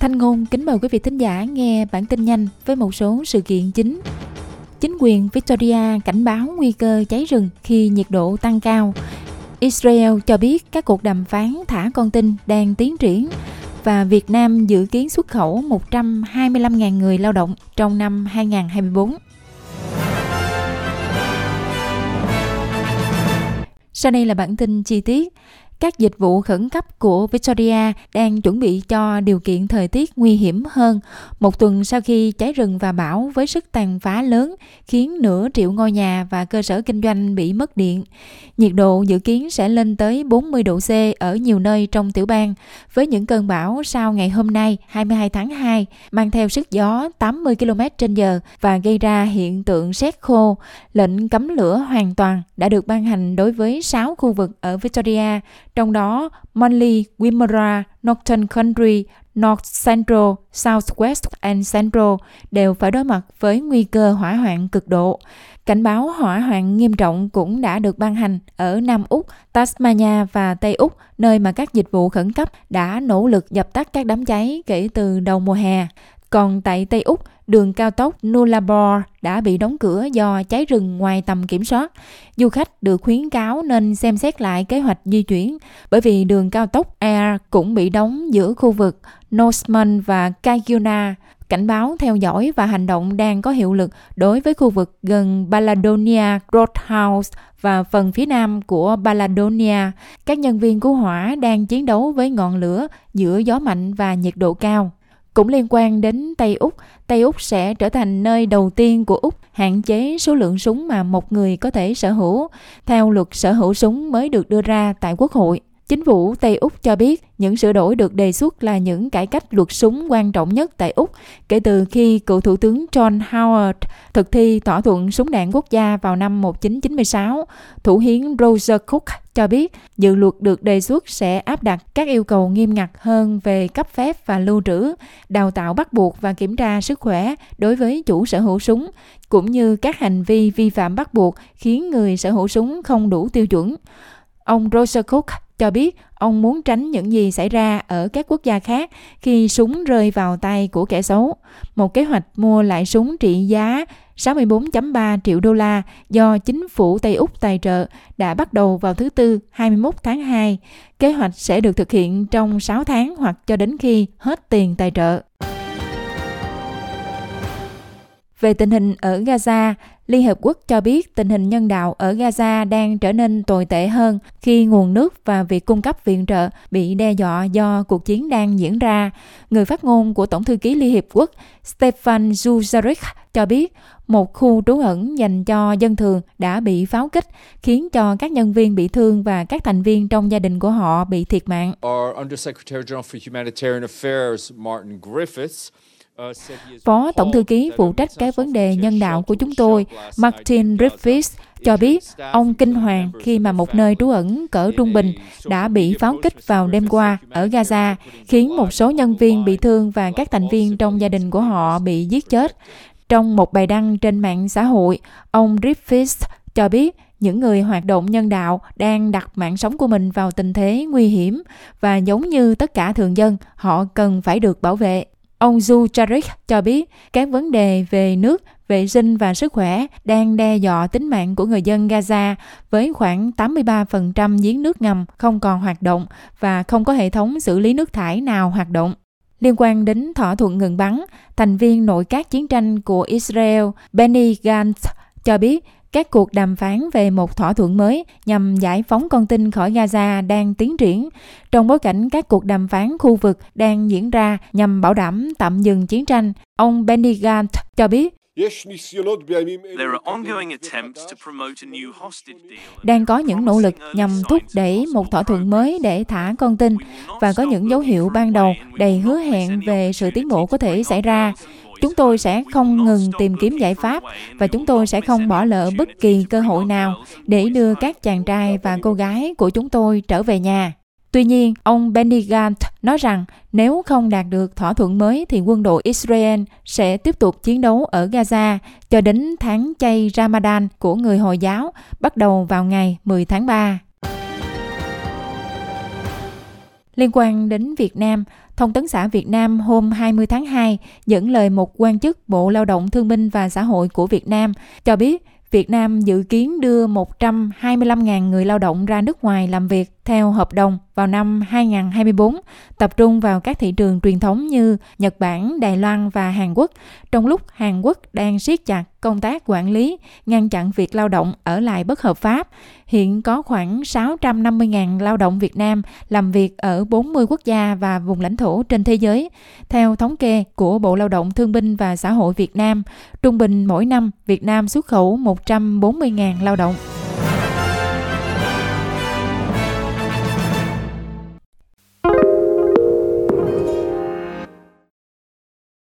Thanh ngôn kính mời quý vị thính giả nghe bản tin nhanh với một số sự kiện chính. Chính quyền Victoria cảnh báo nguy cơ cháy rừng khi nhiệt độ tăng cao. Israel cho biết các cuộc đàm phán thả con tin đang tiến triển và Việt Nam dự kiến xuất khẩu 125.000 người lao động trong năm 2024. Sau đây là bản tin chi tiết các dịch vụ khẩn cấp của Victoria đang chuẩn bị cho điều kiện thời tiết nguy hiểm hơn. Một tuần sau khi cháy rừng và bão với sức tàn phá lớn, khiến nửa triệu ngôi nhà và cơ sở kinh doanh bị mất điện. Nhiệt độ dự kiến sẽ lên tới 40 độ C ở nhiều nơi trong tiểu bang với những cơn bão sau ngày hôm nay 22 tháng 2 mang theo sức gió 80 km h và gây ra hiện tượng sét khô. Lệnh cấm lửa hoàn toàn đã được ban hành đối với 6 khu vực ở Victoria trong đó Manly, Wimmera, Northern Country, North Central, Southwest and Central đều phải đối mặt với nguy cơ hỏa hoạn cực độ. Cảnh báo hỏa hoạn nghiêm trọng cũng đã được ban hành ở Nam Úc, Tasmania và Tây Úc, nơi mà các dịch vụ khẩn cấp đã nỗ lực dập tắt các đám cháy kể từ đầu mùa hè. Còn tại Tây Úc, đường cao tốc Nullarbor đã bị đóng cửa do cháy rừng ngoài tầm kiểm soát. Du khách được khuyến cáo nên xem xét lại kế hoạch di chuyển bởi vì đường cao tốc Air cũng bị đóng giữa khu vực Norseman và Cayuna. Cảnh báo theo dõi và hành động đang có hiệu lực đối với khu vực gần Baladonia Roadhouse và phần phía nam của Baladonia. Các nhân viên cứu hỏa đang chiến đấu với ngọn lửa giữa gió mạnh và nhiệt độ cao. Cũng liên quan đến Tây Úc, Tây Úc sẽ trở thành nơi đầu tiên của Úc hạn chế số lượng súng mà một người có thể sở hữu, theo luật sở hữu súng mới được đưa ra tại Quốc hội. Chính phủ Tây Úc cho biết những sửa đổi được đề xuất là những cải cách luật súng quan trọng nhất tại Úc kể từ khi cựu Thủ tướng John Howard thực thi thỏa thuận súng đạn quốc gia vào năm 1996. Thủ hiến Roger Cook cho biết dự luật được đề xuất sẽ áp đặt các yêu cầu nghiêm ngặt hơn về cấp phép và lưu trữ, đào tạo bắt buộc và kiểm tra sức khỏe đối với chủ sở hữu súng, cũng như các hành vi vi phạm bắt buộc khiến người sở hữu súng không đủ tiêu chuẩn. Ông Roger Cook cho biết ông muốn tránh những gì xảy ra ở các quốc gia khác khi súng rơi vào tay của kẻ xấu. Một kế hoạch mua lại súng trị giá 64.3 triệu đô la do chính phủ Tây Úc tài trợ đã bắt đầu vào thứ Tư 21 tháng 2. Kế hoạch sẽ được thực hiện trong 6 tháng hoặc cho đến khi hết tiền tài trợ. Về tình hình ở Gaza, Liên Hợp Quốc cho biết tình hình nhân đạo ở Gaza đang trở nên tồi tệ hơn khi nguồn nước và việc cung cấp viện trợ bị đe dọa do cuộc chiến đang diễn ra. Người phát ngôn của Tổng thư ký Liên Hiệp Quốc Stefan Dujarric cho biết một khu trú ẩn dành cho dân thường đã bị pháo kích, khiến cho các nhân viên bị thương và các thành viên trong gia đình của họ bị thiệt mạng. Our Undersecretary General for Humanitarian Affairs Martin Griffiths Phó Tổng thư ký phụ trách các vấn đề nhân đạo của chúng tôi, Martin Griffiths, cho biết ông kinh hoàng khi mà một nơi trú ẩn cỡ trung bình đã bị pháo kích vào đêm qua ở Gaza, khiến một số nhân viên bị thương và các thành viên trong gia đình của họ bị giết chết. Trong một bài đăng trên mạng xã hội, ông Griffiths cho biết những người hoạt động nhân đạo đang đặt mạng sống của mình vào tình thế nguy hiểm và giống như tất cả thường dân, họ cần phải được bảo vệ. Ông Du Charik cho biết các vấn đề về nước, vệ sinh và sức khỏe đang đe dọa tính mạng của người dân Gaza với khoảng 83% giếng nước ngầm không còn hoạt động và không có hệ thống xử lý nước thải nào hoạt động. Liên quan đến thỏa thuận ngừng bắn, thành viên nội các chiến tranh của Israel Benny Gantz cho biết các cuộc đàm phán về một thỏa thuận mới nhằm giải phóng con tin khỏi Gaza đang tiến triển, trong bối cảnh các cuộc đàm phán khu vực đang diễn ra nhằm bảo đảm tạm dừng chiến tranh. Ông Benny Gantz cho biết đang có những nỗ lực nhằm thúc đẩy một thỏa thuận mới để thả con tin và có những dấu hiệu ban đầu đầy hứa hẹn về sự tiến bộ có thể xảy ra chúng tôi sẽ không ngừng tìm kiếm giải pháp và chúng tôi sẽ không bỏ lỡ bất kỳ cơ hội nào để đưa các chàng trai và cô gái của chúng tôi trở về nhà Tuy nhiên, ông Benny Gantz nói rằng nếu không đạt được thỏa thuận mới thì quân đội Israel sẽ tiếp tục chiến đấu ở Gaza cho đến tháng chay Ramadan của người Hồi giáo bắt đầu vào ngày 10 tháng 3. Liên quan đến Việt Nam, Thông tấn xã Việt Nam hôm 20 tháng 2 dẫn lời một quan chức Bộ Lao động Thương binh và Xã hội của Việt Nam cho biết Việt Nam dự kiến đưa 125.000 người lao động ra nước ngoài làm việc theo hợp đồng vào năm 2024, tập trung vào các thị trường truyền thống như Nhật Bản, Đài Loan và Hàn Quốc, trong lúc Hàn Quốc đang siết chặt công tác quản lý, ngăn chặn việc lao động ở lại bất hợp pháp. Hiện có khoảng 650.000 lao động Việt Nam làm việc ở 40 quốc gia và vùng lãnh thổ trên thế giới. Theo thống kê của Bộ Lao động Thương binh và Xã hội Việt Nam, trung bình mỗi năm Việt Nam xuất khẩu 140.000 lao động.